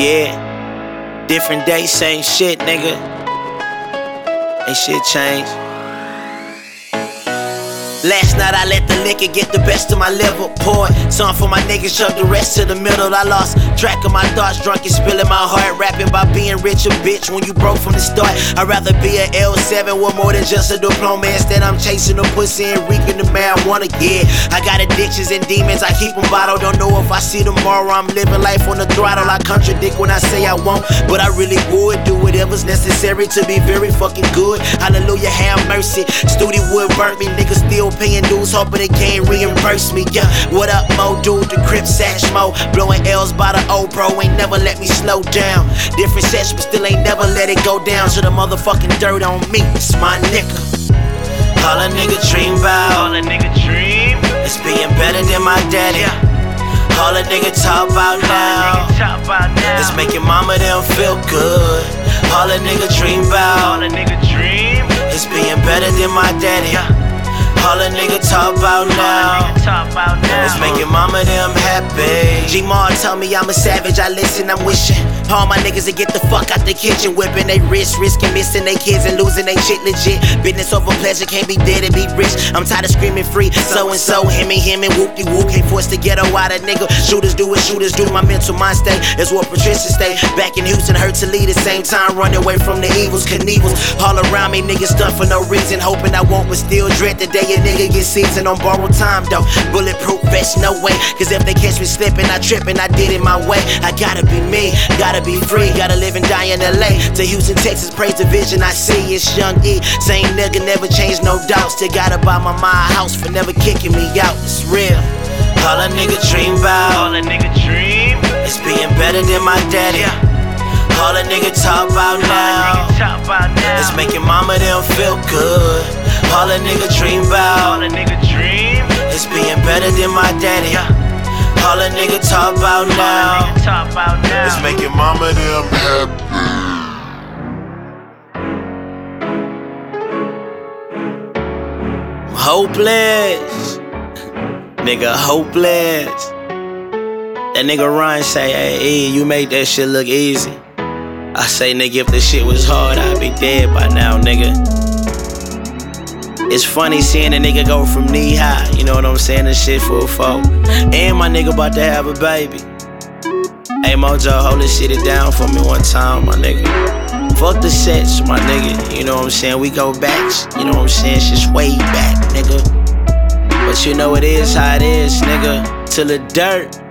Yeah. Different day, same shit, nigga. Ain't shit changed. Last night I let the liquor get the best of my liver. Poured some for my niggas, shoved the rest to the middle. I lost track of my thoughts, drunk and spilling my heart. Rapping about being rich a bitch when you broke from the start. I'd rather be a L7 with more than just a diploma. Instead, I'm chasing the pussy and reaping the marijuana. Yeah, I got addictions and demons, I keep them bottled. Don't know if I see tomorrow. I'm living life on the throttle. I contradict when I say I won't, but I really would do whatever's necessary to be very fucking good. Hallelujah, have mercy. Studio would burn me, niggas still paying dues, hoping they can't reimburse me. Yeah, what up, Mo? Dude, the Crip Sash Mo. Blowing L's by the old bro, ain't never let me slow down. Different sets, but still ain't never let it go down. So the motherfucking dirt on me, it's my nigga. All a nigga dream about, All a nigga dream. is being better than my daddy. All a nigga talk about now. Nigga talk about now. It's making mama them feel good. All a nigga dream All about a nigga dream. is being better than my daddy. All a nigga talk about now. It's making mama them happy. G Ma tell me I'm a savage, I listen, I'm wishing. All my niggas to get the fuck out the kitchen, whipping they wrist, risking missing they kids and losing they shit legit. Business over pleasure, can't be dead and be rich. I'm tired of screaming free, so and so, him and him and whoop de whoop. Can't force the ghetto out of nigga. Shooters do what shooters do, my mental mind state is what Patricia stay. Back in Houston, hurt to lead the same time, running away from the evils, Knievels. All around me, niggas stunt for no reason, hoping I won't, but still dread the day a nigga get seasoned on borrowed time though. Bulletproof no way. Cause if they catch me slipping, I tripping, I did it my way. I gotta be me, gotta be free, gotta live and die in LA. To Houston, Texas, praise the vision I see. It's Young E, same nigga, never changed, no doubt. Still gotta buy my mind a house for never kicking me out. It's real. All a nigga dream about. All a nigga dream. is being better than my daddy. All a nigga talk about now. Nigga talk about. It's making mama them feel good. All a nigga dream about better than my daddy. All a nigga talk about All a now nigga talk about now. is making mama them happy. Hopeless, nigga, hopeless. That nigga Ryan say, hey, E, you made that shit look easy. I say, nigga, if the shit was hard, I'd be dead by now, nigga. It's funny seeing a nigga go from knee high, you know what I'm saying? This shit for a foe. And my nigga about to have a baby. Hey Mojo, hold this shit down for me one time, my nigga. Fuck the sets, my nigga. You know what I'm saying? We go back, you know what I'm saying? Shit's way back, nigga. But you know it is how it is, nigga. To the dirt.